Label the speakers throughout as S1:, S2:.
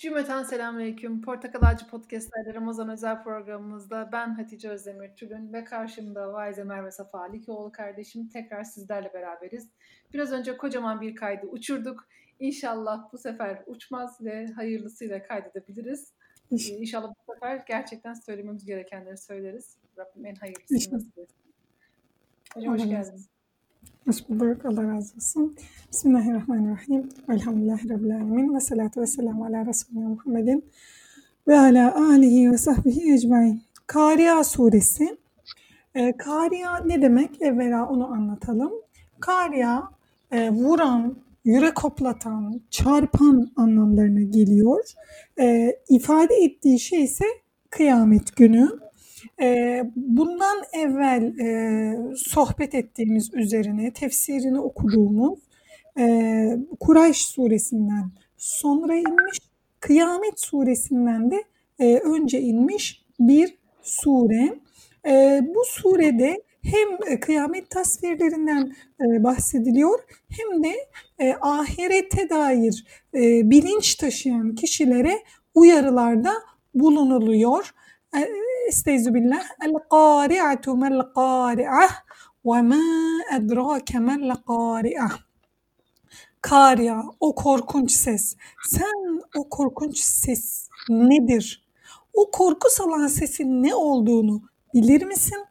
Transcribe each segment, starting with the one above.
S1: Cümleten selamünaleyküm. Portakal Ağacı Podcast'lerde Ramazan özel programımızda ben Hatice Özdemir Tülün ve karşımda Vaize Merve Safa Alikoğlu kardeşim tekrar sizlerle beraberiz. Biraz önce kocaman bir kaydı uçurduk. İnşallah bu sefer uçmaz ve hayırlısıyla kaydedebiliriz. İnşallah bu sefer gerçekten söylememiz gerekenleri söyleriz. Rabbim en hayırlısını nasip etsin. Hocam hoş geldiniz.
S2: Hoş bulduk. Allah razı olsun. Bismillahirrahmanirrahim. Elhamdülillahi Rabbil alemin. Ve salatu ve selamu ala Resulüne Muhammedin ve ala alihi ve sahbihi ecmain. Kariya suresi. E, Kariya ne demek? Evvela onu anlatalım. Kariya e, vuran, yürek hoplatan, çarpan anlamlarına geliyor. E, ifade ettiği şey ise kıyamet günü. Bundan evvel sohbet ettiğimiz üzerine tefsirini okuduğumuz Kurayş suresinden sonra inmiş, Kıyamet suresinden de önce inmiş bir sure. Bu surede hem kıyamet tasvirlerinden bahsediliyor hem de ahirete dair bilinç taşıyan kişilere uyarılarda bulunuluyor. Billah. El qari'atu mel qari'ah ve ma edrake mel qari'ah. Kariya, o korkunç ses. Sen o korkunç ses nedir? O korku salan sesin ne olduğunu bilir misin?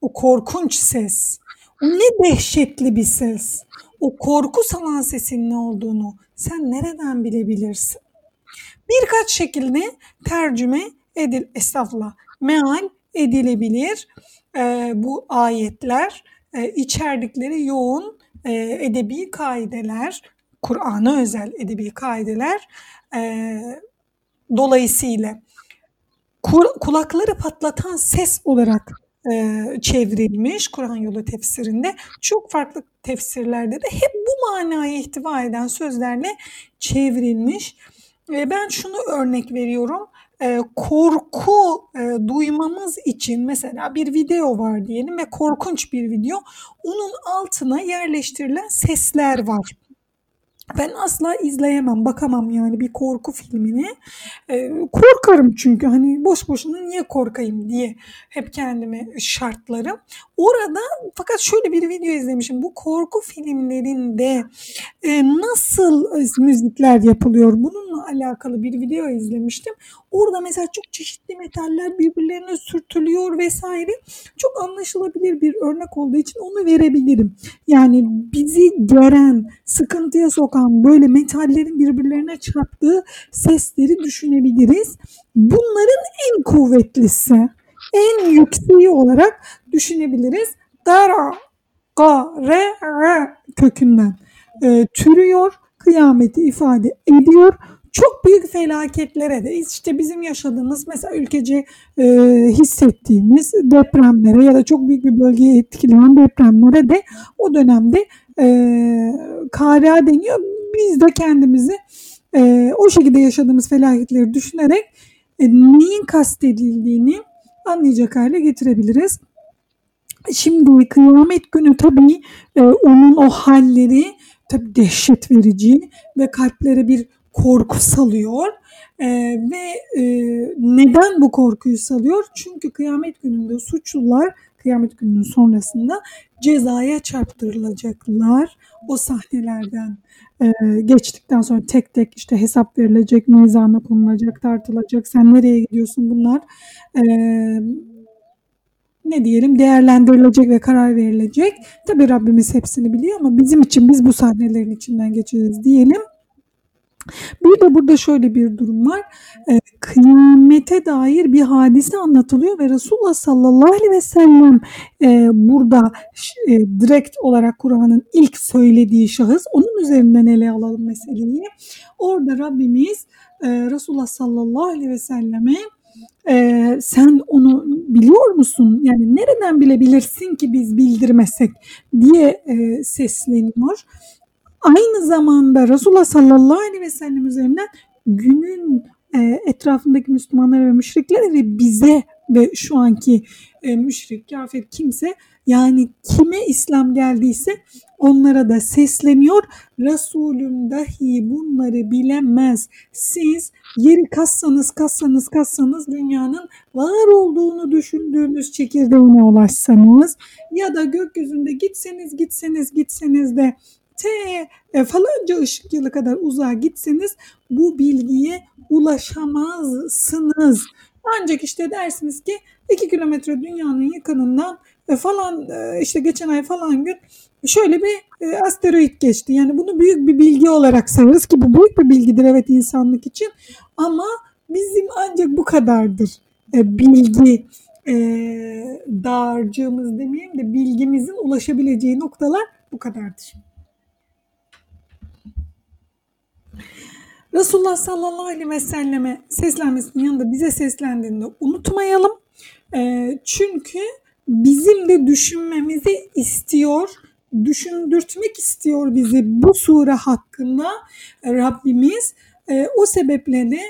S2: O korkunç ses. O ne dehşetli bir ses. O korku salan sesin ne olduğunu sen nereden bilebilirsin? Birkaç şekilde tercüme edil, estağfurullah, meal edilebilir. E, bu ayetler e, içerdikleri yoğun e, edebi kaideler, Kur'an'a özel edebi kaideler e, dolayısıyla kur, kulakları patlatan ses olarak e, çevrilmiş Kur'an yolu tefsirinde. Çok farklı tefsirlerde de hep bu manayı ihtiva eden sözlerle çevrilmiş. E, ben şunu örnek veriyorum e, korku e, duymamız için mesela bir video var diyelim ve korkunç bir video. Onun altına yerleştirilen sesler var. Ben asla izleyemem, bakamam yani bir korku filmini. Ee, korkarım çünkü hani boş boşuna niye korkayım diye hep kendime şartlarım. Orada fakat şöyle bir video izlemişim. Bu korku filmlerinde e, nasıl müzikler yapılıyor bununla alakalı bir video izlemiştim. Orada mesela çok çeşitli metaller birbirlerine sürtülüyor vesaire. Çok anlaşılabilir bir örnek olduğu için onu verebilirim. Yani bizi geren, sıkıntıya sokan böyle metallerin birbirlerine çarptığı sesleri düşünebiliriz. Bunların en kuvvetlisi, en yükseği olarak düşünebiliriz. Dara, ga, re, re kökünden e, türüyor, kıyameti ifade ediyor çok büyük felaketlere de işte bizim yaşadığımız mesela ülkece e, hissettiğimiz depremlere ya da çok büyük bir bölgeyi etkileyen depremlere de o dönemde e, KRA deniyor. Biz de kendimizi e, o şekilde yaşadığımız felaketleri düşünerek e, neyin kastedildiğini anlayacak hale getirebiliriz. Şimdi kıyamet günü tabii e, onun o halleri tabii dehşet verici ve kalplere bir korku salıyor. Ee, ve e, neden bu korkuyu salıyor? Çünkü kıyamet gününde suçlular kıyamet gününün sonrasında cezaya çarptırılacaklar. O sahnelerden e, geçtikten sonra tek tek işte hesap verilecek, mizana konulacak, tartılacak. Sen nereye gidiyorsun bunlar? E, ne diyelim değerlendirilecek ve karar verilecek. Tabi Rabbimiz hepsini biliyor ama bizim için biz bu sahnelerin içinden geçeceğiz diyelim. Bir de burada şöyle bir durum var. E, kıyamete dair bir hadise anlatılıyor ve Resulullah sallallahu aleyhi ve sellem e, burada e, direkt olarak Kur'an'ın ilk söylediği şahıs. Onun üzerinden ele alalım meseleyi. Orada Rabbimiz e, Resulullah sallallahu aleyhi ve selleme e, sen onu biliyor musun? Yani nereden bilebilirsin ki biz bildirmesek diye e, sesleniyor aynı zamanda Resulullah sallallahu aleyhi ve sellem üzerinden günün e, etrafındaki Müslümanlara ve müşriklere ve bize ve şu anki e, müşrik, kafir kimse yani kime İslam geldiyse onlara da sesleniyor. Resulüm dahi bunları bilemez. Siz yeri kassanız kassanız kassanız dünyanın var olduğunu düşündüğünüz çekirdeğine ulaşsanız ya da gökyüzünde gitseniz gitseniz gitseniz de T e, falanca ışık yılı kadar uzağa gitseniz bu bilgiye ulaşamazsınız. Ancak işte dersiniz ki 2 kilometre dünyanın yakınından e, falan e, işte geçen ay falan gün şöyle bir e, asteroid geçti. Yani bunu büyük bir bilgi olarak sayarız ki bu büyük bir bilgidir evet insanlık için ama bizim ancak bu kadardır bilgi dağarcığımız demeyeyim de bilgimizin ulaşabileceği noktalar bu kadardır. Resulullah sallallahu aleyhi ve selleme seslenmesinin yanında bize seslendiğinde unutmayalım. E, çünkü bizim de düşünmemizi istiyor, düşündürtmek istiyor bizi bu sure hakkında Rabbimiz. E, o sebeple de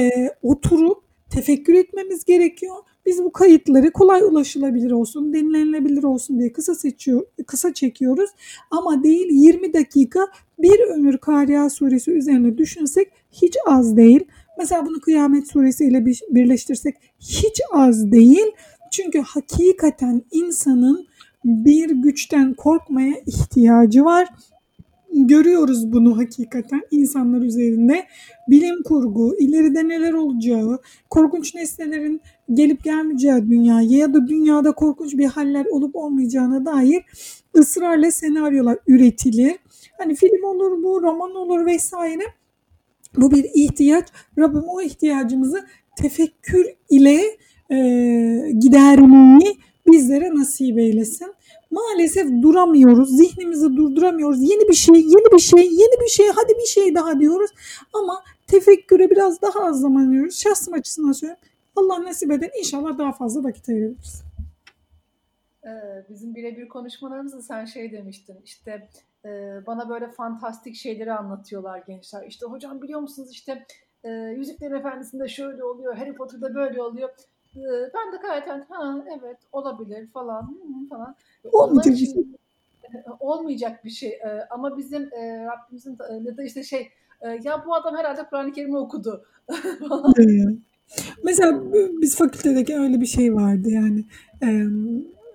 S2: e, oturup tefekkür etmemiz gerekiyor. Biz bu kayıtları kolay ulaşılabilir olsun, dinlenilebilir olsun diye kısa seçiyor, kısa çekiyoruz. Ama değil 20 dakika bir ömür Kariya suresi üzerine düşünsek hiç az değil. Mesela bunu Kıyamet suresi ile birleştirsek hiç az değil. Çünkü hakikaten insanın bir güçten korkmaya ihtiyacı var. Görüyoruz bunu hakikaten insanlar üzerinde. Bilim kurgu, ileride neler olacağı, korkunç nesnelerin gelip gelmeyeceği dünyaya ya da dünyada korkunç bir haller olup olmayacağına dair ısrarla senaryolar üretilir. Hani film olur bu, roman olur vesaire. Bu bir ihtiyaç. Rabbim o ihtiyacımızı tefekkür ile e, gidermeyi bizlere nasip eylesin. Maalesef duramıyoruz. Zihnimizi durduramıyoruz. Yeni bir şey, yeni bir şey, yeni bir şey, hadi bir şey daha diyoruz. Ama tefekküre biraz daha az zaman veriyoruz. Şahsım açısından söylüyorum. Allah nasip eder inşallah daha fazla vakit ayırırız.
S1: Ee, bizim birebir konuşmalarımızda sen şey demiştin işte e, bana böyle fantastik şeyleri anlatıyorlar gençler. İşte hocam biliyor musunuz işte e, Yüzüklerin Efendisi'nde şöyle oluyor, Harry Potter'da böyle oluyor. E, ben de gayet ha evet olabilir falan falan.
S2: Olmayacak bir şey.
S1: Olmayacak bir şey ama bizim e, Rabbimizin ya da işte şey ya bu adam herhalde Kur'an-ı Kerim'i okudu falan.
S2: Mesela biz fakültedeki öyle bir şey vardı yani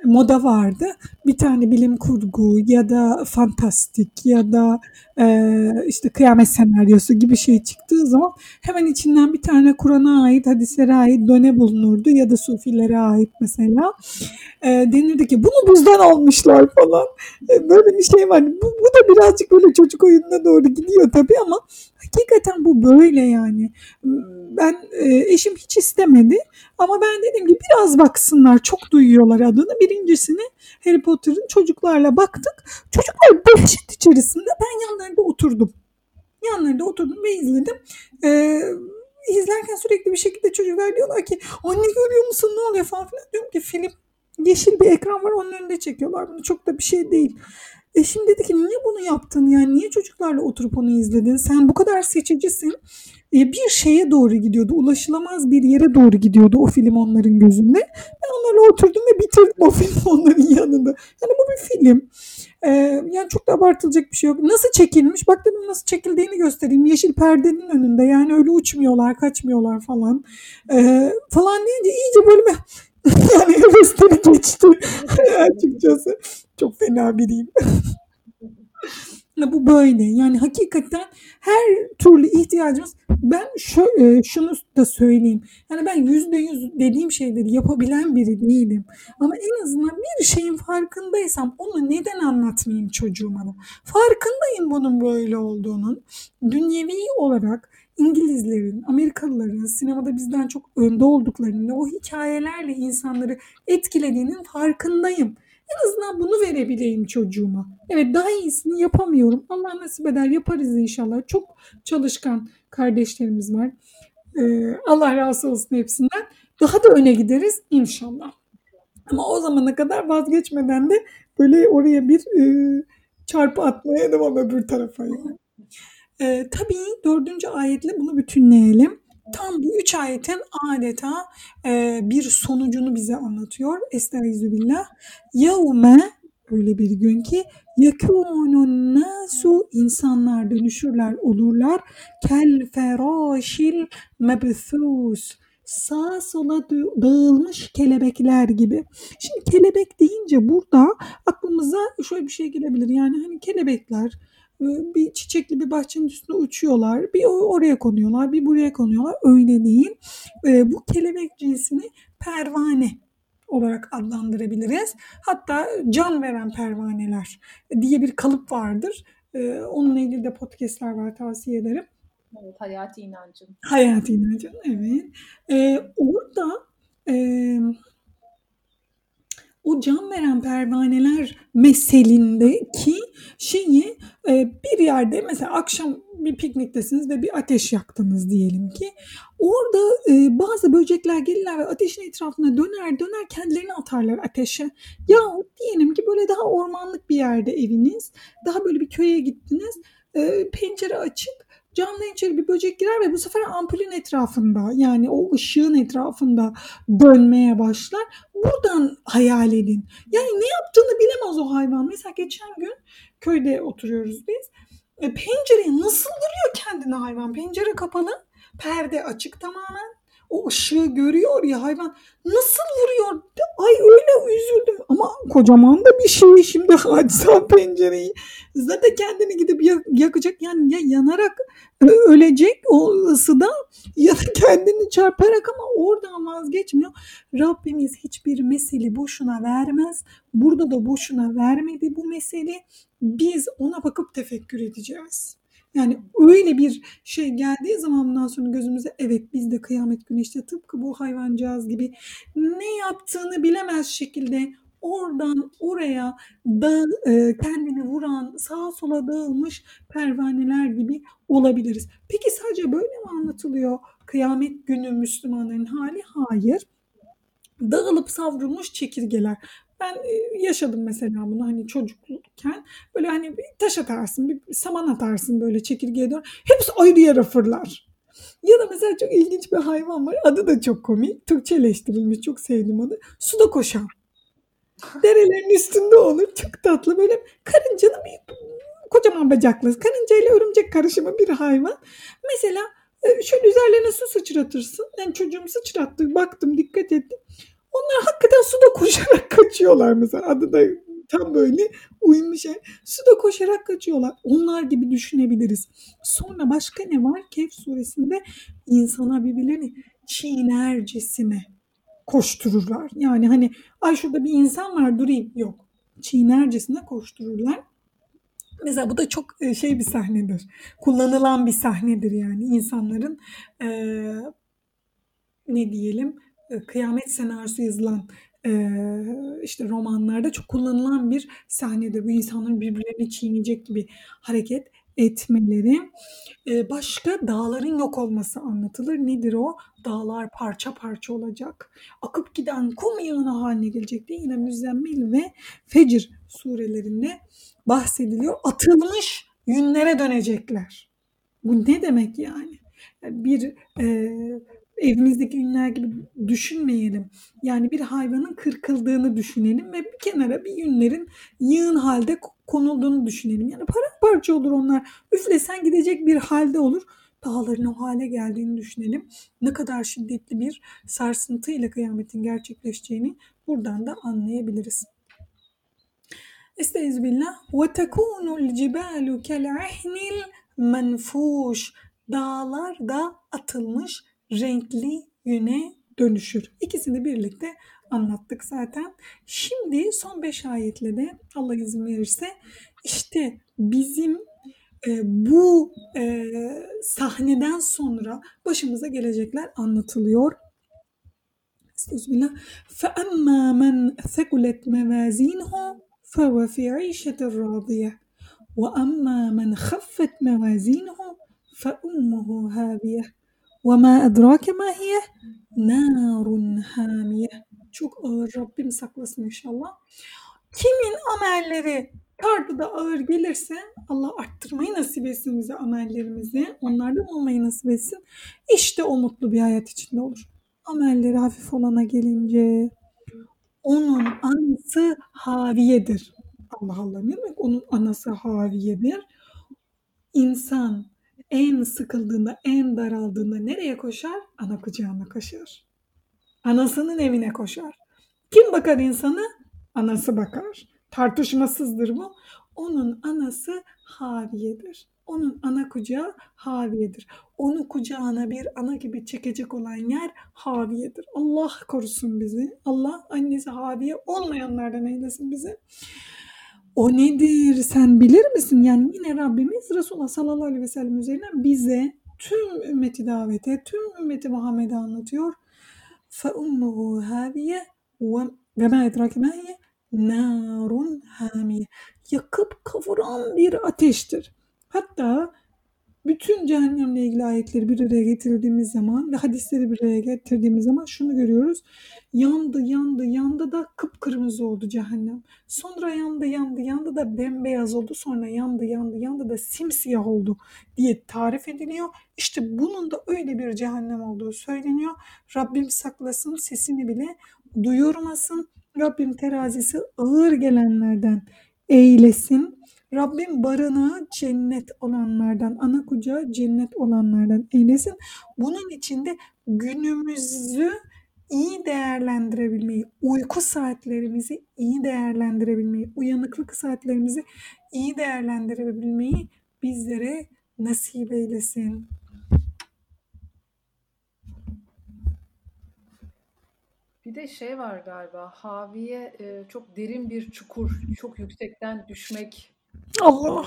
S2: moda vardı. Bir tane bilim kurgu ya da fantastik ya da e, işte kıyamet senaryosu gibi şey çıktığı zaman hemen içinden bir tane Kur'an'a ait, hadislere ait döne bulunurdu ya da sufilere ait mesela. E, denirdi ki bunu bizden almışlar falan. E, böyle bir şey var. Bu, bu da birazcık böyle çocuk oyununa doğru gidiyor tabii ama hakikaten bu böyle yani. Ben e, eşim hiç istemedi ama ben dedim ki biraz baksınlar çok duyuyorlar adını. Birincisini Harry Potter'ın çocuklarla baktık. Çocuklar dehşet içerisinde ben yanlarında oturdum. Yanlarında oturdum ve izledim. Ee, izlerken sürekli bir şekilde çocuklar diyorlar ki anne görüyor musun ne oluyor falan filan. Diyorum ki film yeşil bir ekran var onun önünde çekiyorlar bunu çok da bir şey değil. Eşim dedi ki niye bunu yaptın yani niye çocuklarla oturup onu izledin? Sen bu kadar seçicisin. E, bir şeye doğru gidiyordu. Ulaşılamaz bir yere doğru gidiyordu o film onların gözünde. Ben onlarla oturdum ve bitirdim o film onların yanında. Yani bu bir film. Ee, yani çok da abartılacak bir şey yok. Nasıl çekilmiş? Bak dedim nasıl çekildiğini göstereyim. Yeşil perdenin önünde. Yani öyle uçmuyorlar kaçmıyorlar falan. Ee, falan deyince iyice bölüme yani hevesleri geçti açıkçası. Çok fena biriyim. bu böyle. Yani hakikaten her türlü ihtiyacımız ben şu, e, şunu da söyleyeyim. Yani ben yüzde yüz dediğim şeyleri yapabilen biri değilim. Ama en azından bir şeyin farkındaysam onu neden anlatmayayım çocuğuma da? Farkındayım bunun böyle olduğunun. Dünyevi olarak İngilizlerin, Amerikalıların sinemada bizden çok önde olduklarını o hikayelerle insanları etkilediğinin farkındayım. En azından bunu verebileyim çocuğuma. Evet daha iyisini yapamıyorum. Allah nasip eder yaparız inşallah. Çok çalışkan kardeşlerimiz var. Ee, Allah razı olsun hepsinden. Daha da öne gideriz inşallah. Ama o zamana kadar vazgeçmeden de böyle oraya bir e, çarpı atmaya devam öbür tarafa. Yani. E, tabii dördüncü ayetle bunu bütünleyelim. Tam bu üç ayetin adeta e, bir sonucunu bize anlatıyor. Estaizu billah. Yevme öyle bir gün ki yekûnun nasu insanlar dönüşürler olurlar kel feraşil mebthûs sağa sola dağılmış kelebekler gibi. Şimdi kelebek deyince burada aklımıza şöyle bir şey gelebilir. Yani hani kelebekler bir çiçekli bir bahçenin üstünde uçuyorlar. Bir oraya konuyorlar, bir buraya konuyorlar. Öyle değil. Bu kelebek cinsini pervane olarak adlandırabiliriz. Hatta can veren pervaneler diye bir kalıp vardır. Onunla ilgili de podcastler var tavsiye ederim.
S1: Evet, hayati inancın.
S2: Hayati inancın, evet. Ee, orada e, o can veren pervaneler meselindeki şeyi e, bir yerde mesela akşam bir pikniktesiniz ve bir ateş yaktınız diyelim ki orada e, bazı böcekler gelirler ve ateşin etrafına döner döner kendilerini atarlar ateşe. Ya diyelim ki böyle daha ormanlık bir yerde eviniz daha böyle bir köye gittiniz e, pencere açık camdan içeri bir böcek girer ve bu sefer ampulün etrafında yani o ışığın etrafında dönmeye başlar. Buradan hayal edin. Yani ne yaptığını bilemez o hayvan. Mesela geçen gün köyde oturuyoruz biz. E, pencereye nasıl duruyor kendini hayvan? Pencere kapalı, perde açık tamamen o ışığı görüyor ya hayvan nasıl vuruyor? Ay öyle üzüldüm ama kocaman da bir şey şimdi hadisa pencereyi. Zaten kendini gidip yakacak yani ya yanarak ölecek o ısıda ya da kendini çarparak ama oradan vazgeçmiyor. Rabbimiz hiçbir mesele boşuna vermez. Burada da boşuna vermedi bu mesele. Biz ona bakıp tefekkür edeceğiz. Yani öyle bir şey geldiği zaman sonra gözümüze evet biz de kıyamet günü işte tıpkı bu hayvancağız gibi ne yaptığını bilemez şekilde oradan oraya da e, kendini vuran sağa sola dağılmış pervaneler gibi olabiliriz. Peki sadece böyle mi anlatılıyor kıyamet günü Müslümanların hali? Hayır. Dağılıp savrulmuş çekirgeler. Ben yaşadım mesela bunu hani çocukken. Böyle hani bir taş atarsın, bir saman atarsın böyle çekirgeye doğru. Hepsi ayrı yere fırlar. Ya da mesela çok ilginç bir hayvan var. Adı da çok komik. Türkçeleştirilmiş. Çok sevdim adı. Suda koşan. Derelerin üstünde olur. Çok tatlı. Böyle karıncanın bir kocaman bacaklı. Karınca ile örümcek karışımı bir hayvan. Mesela şöyle üzerlerine su sıçratırsın. Yani çocuğum sıçrattı. Baktım dikkat ettim. Onlar hakikaten suda koşarak kaçıyorlar mesela. Adı da tam böyle uymuş. Şey. Suda koşarak kaçıyorlar. Onlar gibi düşünebiliriz. Sonra başka ne var? Kehf suresinde insana birbirlerini çiğnercesine koştururlar. Yani hani ay şurada bir insan var durayım. Yok. Çiğnercesine koştururlar. Mesela bu da çok e, şey bir sahnedir. Kullanılan bir sahnedir yani insanların e, ne diyelim kıyamet senaryosu yazılan işte romanlarda çok kullanılan bir sahnedir. Bu insanların birbirlerini çiğneyecek gibi hareket etmeleri. Başka dağların yok olması anlatılır. Nedir o? Dağlar parça parça olacak. Akıp giden kum yığını haline gelecek diye yine Müzzemmil ve Fecir surelerinde bahsediliyor. Atılmış yünlere dönecekler. Bu ne demek yani? Bir e, evimizdeki ünler gibi düşünmeyelim. Yani bir hayvanın kırkıldığını düşünelim ve bir kenara bir yünlerin yığın halde konulduğunu düşünelim. Yani paramparça olur onlar. Üflesen gidecek bir halde olur. Dağların o hale geldiğini düşünelim. Ne kadar şiddetli bir sarsıntıyla kıyametin gerçekleşeceğini buradan da anlayabiliriz. Estağfirullah. Ve tekunul cibalu kel ahnil. Dağlar da atılmış renkli yüne dönüşür. İkisini birlikte anlattık zaten. Şimdi son beş ayetle de Allah izin verirse işte bizim e, bu e, sahneden sonra başımıza gelecekler anlatılıyor. Estağfirullah. فَأَمَّا مَنْ ثَقُلَتْ مَوَازِينُهُ فَهُوَ فِي عِيشَةٍ رَاضِيَةٍ وَأَمَّا مَنْ خَفَّتْ مَوَازِينُهُ فَأُمُّهُ هَاوِيَةٌ وَمَا اَدْرَاكَ مَا هِيَ نَارٌ hamiye. Çok ağır Rabbim saklasın inşallah. Kimin amelleri Kardı da ağır gelirse Allah arttırmayı nasip etsin bize amellerimizi. Onlardan olmayı nasip etsin. İşte o mutlu bir hayat içinde olur. Amelleri hafif olana gelince onun anası haviyedir. Allah Allah ne demek onun anası haviyedir? İnsan en sıkıldığında, en daraldığında nereye koşar? Ana kucağına koşar. Anasının evine koşar. Kim bakar insanı? Anası bakar. Tartışmasızdır bu. Onun anası Haviye'dir. Onun ana kucağı Haviye'dir. Onu kucağına bir ana gibi çekecek olan yer Haviye'dir. Allah korusun bizi. Allah annesi Haviye olmayanlardan eylesin bizi. O nedir sen bilir misin? Yani yine Rabbimiz Resulullah sallallahu aleyhi ve sellem üzerinden bize tüm ümmeti davete, tüm ümmeti Muhammed'e anlatıyor. فَاُمُّهُ هَاviye ve ma edrake ma hiye narun hamiye. Yakıp kavuran bir ateştir. Hatta bütün cehennemle ilgili ayetleri bir araya getirdiğimiz zaman ve hadisleri bir araya getirdiğimiz zaman şunu görüyoruz. Yandı, yandı, yandı da kıpkırmızı oldu cehennem. Sonra yandı, yandı, yandı da bembeyaz oldu. Sonra yandı, yandı, yandı da simsiyah oldu diye tarif ediliyor. İşte bunun da öyle bir cehennem olduğu söyleniyor. Rabbim saklasın, sesini bile duyurmasın. Rabbim terazisi ağır gelenlerden eylesin. Rabbim barınağı cennet olanlardan, ana kucağı cennet olanlardan eylesin. Bunun içinde günümüzü iyi değerlendirebilmeyi, uyku saatlerimizi iyi değerlendirebilmeyi, uyanıklık saatlerimizi iyi değerlendirebilmeyi bizlere nasip eylesin.
S1: Bir de şey var galiba, Haviye e, çok derin bir çukur, çok yüksekten düşmek
S2: Allah.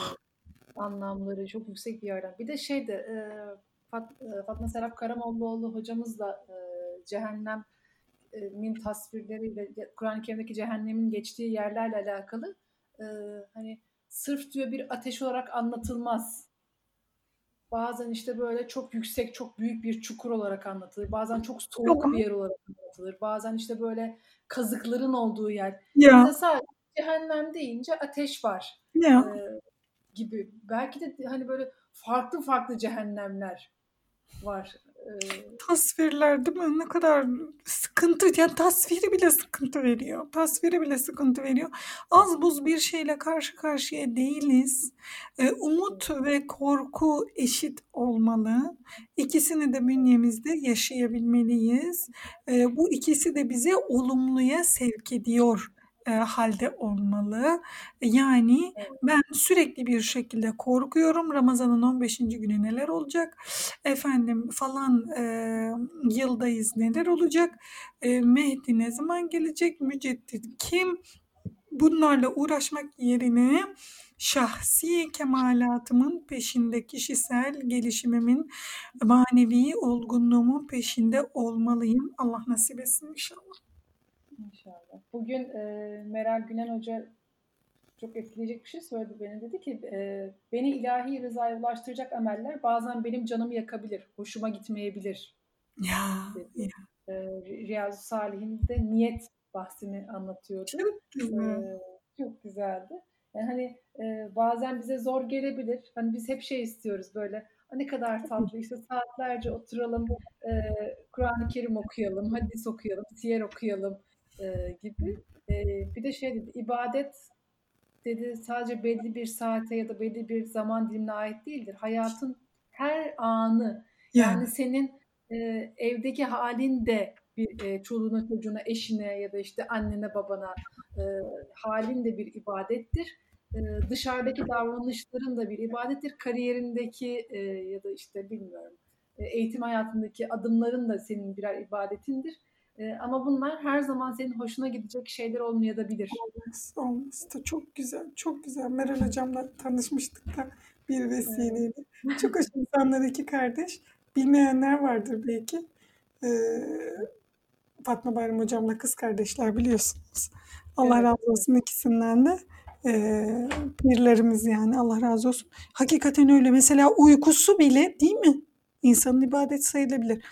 S1: anlamları çok yüksek bir yerden. Bir de şey de e, Fat, e, Fatma Serap Karamollaoğlu hocamız da e, cehennem e, min tasvirleriyle Kur'an-ı Kerim'deki cehennemin geçtiği yerlerle alakalı e, hani sırf diyor bir ateş olarak anlatılmaz. Bazen işte böyle çok yüksek, çok büyük bir çukur olarak anlatılır. Bazen çok soğuk bir yer olarak anlatılır. Bazen işte böyle kazıkların olduğu yer.
S2: Ya.
S1: Sadece cehennem deyince ateş var
S2: Ya.
S1: e, gibi. Belki de hani böyle farklı farklı cehennemler var. E,
S2: Tasvirler değil mi? Ne kadar sıkıntı. Yani tasviri bile sıkıntı veriyor. Tasviri bile sıkıntı veriyor. Az buz bir şeyle karşı karşıya değiliz. Ee, umut ve korku eşit olmalı. İkisini de bünyemizde yaşayabilmeliyiz. Ee, bu ikisi de bize olumluya sevk ediyor e, halde olmalı. Yani ben sürekli bir şekilde korkuyorum. Ramazan'ın 15. günü neler olacak? Efendim falan e, yıldayız neler olacak? E, Mehdi ne zaman gelecek? Müceddit kim? Bunlarla uğraşmak yerine şahsi kemalatımın peşinde, kişisel gelişimimin, manevi olgunluğumun peşinde olmalıyım. Allah nasip etsin inşallah.
S1: İnşallah. Bugün e, Meral Günen Hoca çok etkileyecek bir şey söyledi beni. Dedi ki e, beni ilahi rızaya ulaştıracak ameller bazen benim canımı yakabilir, hoşuma gitmeyebilir.
S2: Ya,
S1: dedi.
S2: ya.
S1: E, Riyazu Salih'inde niyet bahsini anlatıyordu.
S2: Çok güzel.
S1: E, çok güzeldi. Yani hani e, bazen bize zor gelebilir. Hani biz hep şey istiyoruz böyle ne kadar tatlı işte saatlerce oturalım e, Kur'an-ı Kerim okuyalım, hadis okuyalım, siyer okuyalım e, gibi. E, bir de şey dedi, ibadet dedi sadece belli bir saate ya da belli bir zaman dilimine ait değildir. Hayatın her anı yani,
S2: Yani.
S1: senin e, evdeki halin de bir e, çoluğuna çocuğuna eşine ya da işte annene babana e, halin de bir ibadettir. E, dışarıdaki davranışların da bir ibadettir. Kariyerindeki e, ya da işte bilmiyorum e, eğitim hayatındaki adımların da senin birer ibadetindir. E, ama bunlar her zaman senin hoşuna gidecek şeyler olmayabilir.
S2: Olmaz, olmaz da çok güzel, çok güzel. Meral hocamla tanışmıştık da bir vesileyle. Çok hoş insanlar iki kardeş. Bilmeyenler vardır belki. Ee, Fatma Bayram hocamla kız kardeşler biliyorsunuz. Allah
S1: Evet,
S2: razı olsun ikisinden de. Ee, pirlerimiz yani Allah razı olsun. Hakikaten öyle. Mesela uykusu bile değil mi? İnsanın ibadet sayılabilir.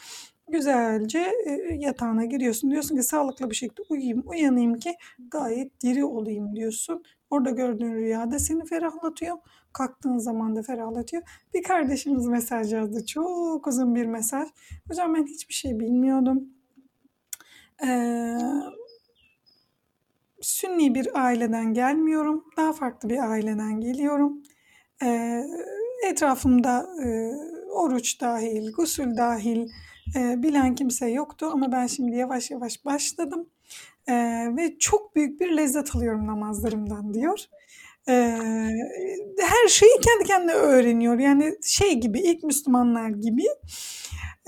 S2: Güzelce e, yatağına giriyorsun. Diyorsun ki sağlıklı bir şekilde uyuyayım, uyanayım ki gayet diri olayım diyorsun. Orada gördüğün rüya da seni ferahlatıyor. Kalktığın zaman da ferahlatıyor. Bir kardeşimiz mesaj yazdı. Çok uzun bir mesaj. Hocam ben hiçbir şey bilmiyordum. Ee, Sünni bir aileden gelmiyorum. Daha farklı bir aileden geliyorum. Ee, etrafımda e, oruç dahil, gusül dahil e, bilen kimse yoktu ama ben şimdi yavaş yavaş başladım e, ve çok büyük bir lezzet alıyorum namazlarımdan diyor. E, her şeyi kendi kendine öğreniyor yani şey gibi ilk Müslümanlar gibi.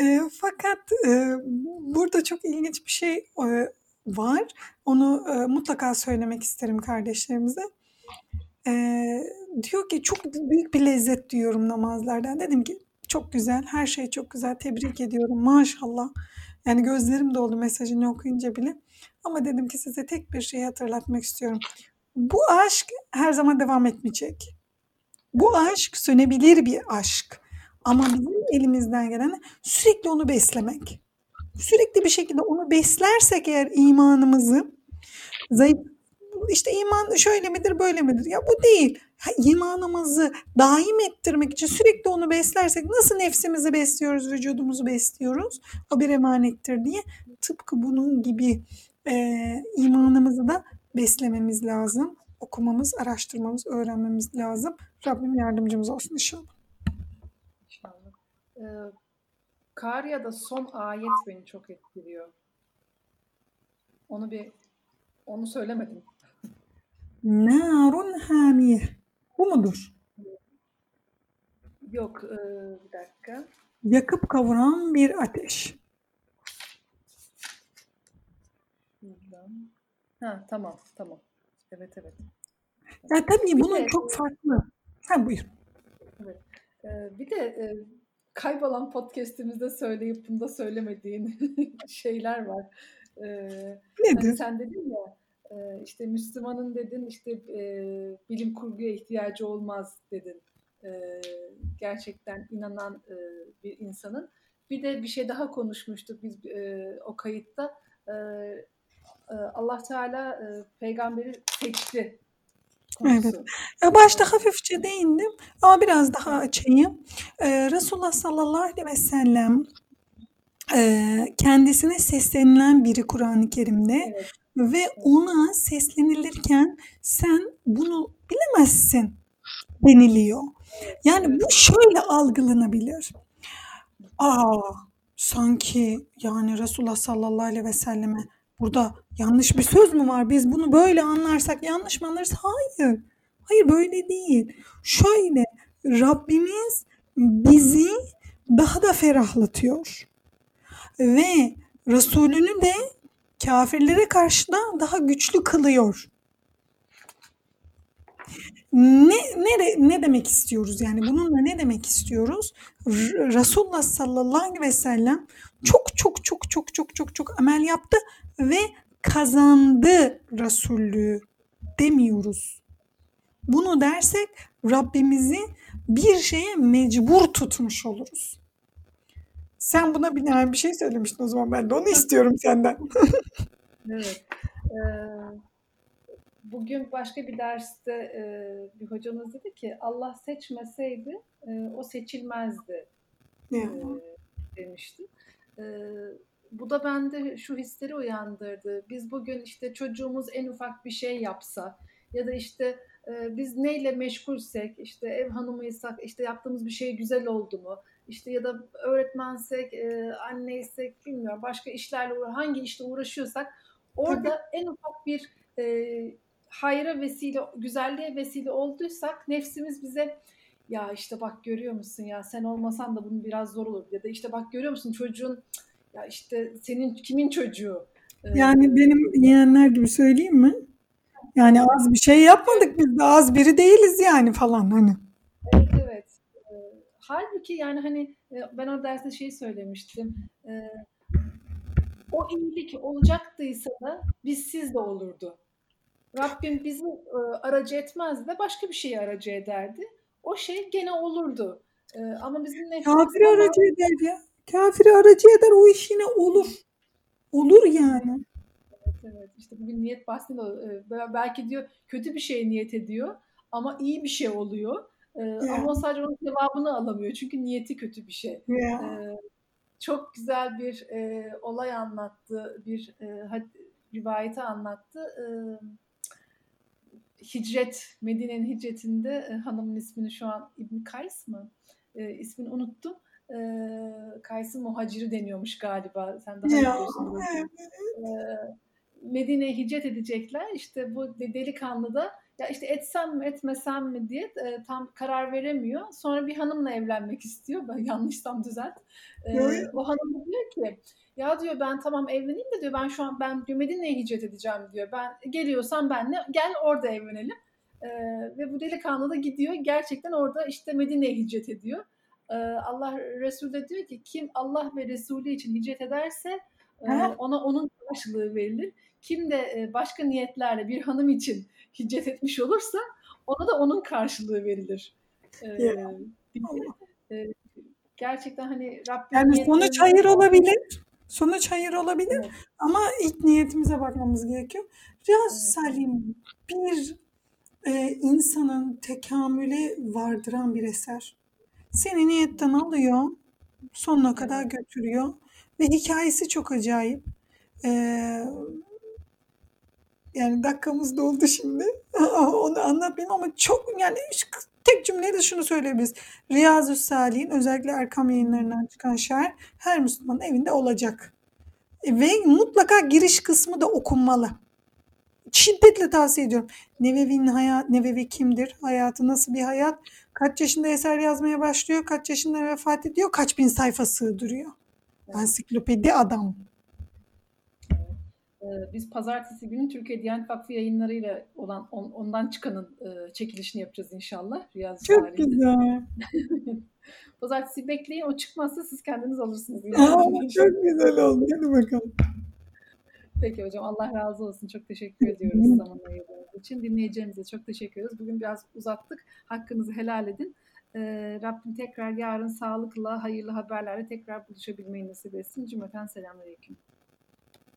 S2: E, fakat e, burada çok ilginç bir şey e, var. Onu e, mutlaka söylemek isterim kardeşlerimize. E, diyor ki çok büyük bir lezzet diyorum namazlardan. Dedim ki çok güzel, her şey çok güzel. Tebrik ediyorum. Maşallah. Yani gözlerim doldu mesajını okuyunca bile. Ama dedim ki size tek bir şeyi hatırlatmak istiyorum. Bu aşk her zaman devam etmeyecek. Bu aşk sönebilir bir aşk. Ama bizim elimizden gelen sürekli onu beslemek. Sürekli bir şekilde onu beslersek eğer imanımızı zayıf işte iman şöyle midir böyle midir? Ya bu değil. Ha, imanımızı daim ettirmek için sürekli onu beslersek nasıl nefsimizi besliyoruz, vücudumuzu besliyoruz? O bir emanettir diye. Tıpkı bunun gibi e, imanımızı da beslememiz lazım. Okumamız, araştırmamız, öğrenmemiz lazım. Rabbim yardımcımız olsun inşallah.
S1: İnşallah. Ee, Karya'da son ayet beni çok etkiliyor. Onu bir onu söylemedim.
S2: Narun hamiyeh. Bu mudur?
S1: Yok, e, bir dakika.
S2: Yakıp kavuran bir ateş.
S1: Ha, tamam, tamam. Evet, evet.
S2: Ya tabii
S1: Bir
S2: bunun
S1: de-
S2: çok farklı. Ha buyur.
S1: Evet. Ee, bir de e, kaybolan podcast'imizde söyleyip bunda söylemediğin şeyler var. Ee, hani
S2: Nedir?
S1: sen dedin ya e, işte Müslümanın dedin işte e, bilim kurguya ihtiyacı olmaz dedin. E, gerçekten inanan e, bir insanın. Bir de bir şey daha konuşmuştuk biz e, o kayıtta. E, e, Allah Teala e, peygamberi seçti konusu.
S2: Evet. Başta hafifçe değindim ama biraz daha açayım. Ee, Resulullah sallallahu aleyhi ve sellem e, kendisine seslenilen biri Kur'an-ı Kerim'de
S1: Evet.
S2: Ve ona seslenilirken sen bunu bilemezsin deniliyor. Yani bu şöyle algılanabilir. Aa, sanki yani Resulullah sallallahu aleyhi ve selleme burada yanlış bir söz mü var? Biz bunu böyle anlarsak yanlış mı anlarız? Hayır. Hayır böyle değil. Şöyle Rabbimiz bizi daha da ferahlatıyor. Ve Resulünü de kafirlere karşı da daha güçlü kılıyor. Ne, ne, ne demek istiyoruz yani bununla ne demek istiyoruz? Resulullah sallallahu aleyhi ve sellem çok çok çok çok çok çok çok amel yaptı ve kazandı Resullüğü demiyoruz. Bunu dersek Rabbimizi bir şeye mecbur tutmuş oluruz. Sen buna binaen bir şey söylemiştin o zaman ben de onu istiyorum senden.
S1: Evet. Ee, bugün başka bir derste e, bir hocamız dedi ki Allah seçmeseydi e, o seçilmezdi e, demişti. E, bu da bende şu hisleri uyandırdı. Biz bugün işte çocuğumuz en ufak bir şey yapsa ya da işte biz neyle meşgulsek işte ev hanımıysak işte yaptığımız bir şey güzel oldu mu? İşte ya da öğretmensek, e, anneysek bilmiyorum başka işlerle hangi işte uğraşıyorsak orada en ufak bir e, hayra vesile, güzelliğe vesile olduysak nefsimiz bize ya işte bak görüyor musun ya sen olmasan da bunun biraz zor olur ya da işte bak görüyor musun çocuğun ya işte senin kimin çocuğu? E,
S2: Yani benim yeğenler gibi söyleyeyim mi? Yani az bir şey yapmadık biz de az biri değiliz yani falan hani.
S1: Evet, evet. E, halbuki yani hani e, ben o derste şey söylemiştim. E, o iyilik olacaktıysa da bizsiz de olurdu. Rabbim bizi e, aracı etmezdi de başka bir şeyi aracı ederdi. O şey gene olurdu. E, ama bizim nefsimiz
S2: Kafiri aracı eder ya. Kafiri aracı eder o iş yine olur. Olur yani.
S1: Evet, işte bugün niyet bahsinde belki diyor kötü bir şey niyet ediyor ama iyi bir şey oluyor. Yeah. Ama sadece onun cevabını alamıyor çünkü niyeti kötü bir şey. Yeah. Çok güzel bir e, olay anlattı, bir e, rivayeti anlattı. E, hicret, Medine'nin hicretinde e, hanımın ismini şu an İbn Kays mı? E, ismini unuttum. E, Kays'ın muhaciri deniyormuş galiba. Sen daha biliyorsun. E, Medine'ye hicret edecekler. İşte bu delikanlı da ya işte etsem mi etmesem mi diye e, tam karar veremiyor. Sonra bir hanımla evlenmek istiyor. Ben yanlışsam düzelt. E, o hanım diyor ki ya diyor ben tamam evleneyim de diyor ben şu an ben diyor Medine'ye hicret edeceğim diyor. Ben geliyorsan benle gel orada evlenelim. E, ve bu delikanlı da gidiyor. Gerçekten orada işte Medine'ye hicret ediyor. E, Allah Resul de diyor ki kim Allah ve Resulü için hicret ederse e, ona onun karşılığı verilir. Kim de e, başka niyetlerle bir hanım için hicret etmiş olursa ona da onun karşılığı verilir. Ee, e, gerçekten hani Rabbim
S2: yani sonuç hayır olabilir. Sonuç hayır olabilir evet. ama ilk niyetimize bakmamız gerekiyor. Riyaz evet. Salim bir e, insanın tekamüle vardıran bir eser. Seni niyetten alıyor, sonuna kadar götürüyor ve hikayesi çok acayip. Ee, yani dakikamız doldu şimdi. Onu anlatmayayım ama çok yani tek cümleyle şunu söyleyebiliriz. Riyazu Salih'in özellikle Erkam yayınlarından çıkan şair her Müslümanın evinde olacak. Ve mutlaka giriş kısmı da okunmalı. Şiddetle tavsiye ediyorum. Nevevi'nin hayat, Nevevi kimdir? Hayatı nasıl bir hayat? Kaç yaşında eser yazmaya başlıyor? Kaç yaşında vefat ediyor? Kaç bin sayfa sığdırıyor? Ansiklopedi adam.
S1: Ee, biz pazartesi günü Türkiye Diyanet Vakfı yayınlarıyla olan on, ondan çıkanın e, çekilişini yapacağız inşallah.
S2: Riyaz Çok tarihinde. güzel.
S1: pazartesi bekleyin. O çıkmazsa siz kendiniz alırsınız.
S2: Aa, çok güzel oldu. Hadi bakalım.
S1: Peki hocam Allah razı olsun. Çok teşekkür ediyoruz zaman ayırdığınız için. Dinleyeceğimize çok teşekkür ediyoruz. Bugün biraz uzattık. Hakkınızı helal edin. Ee, Rabbim tekrar yarın sağlıkla, hayırlı haberlerle tekrar buluşabilmeyi nasip etsin. Cümleten selamünaleyküm.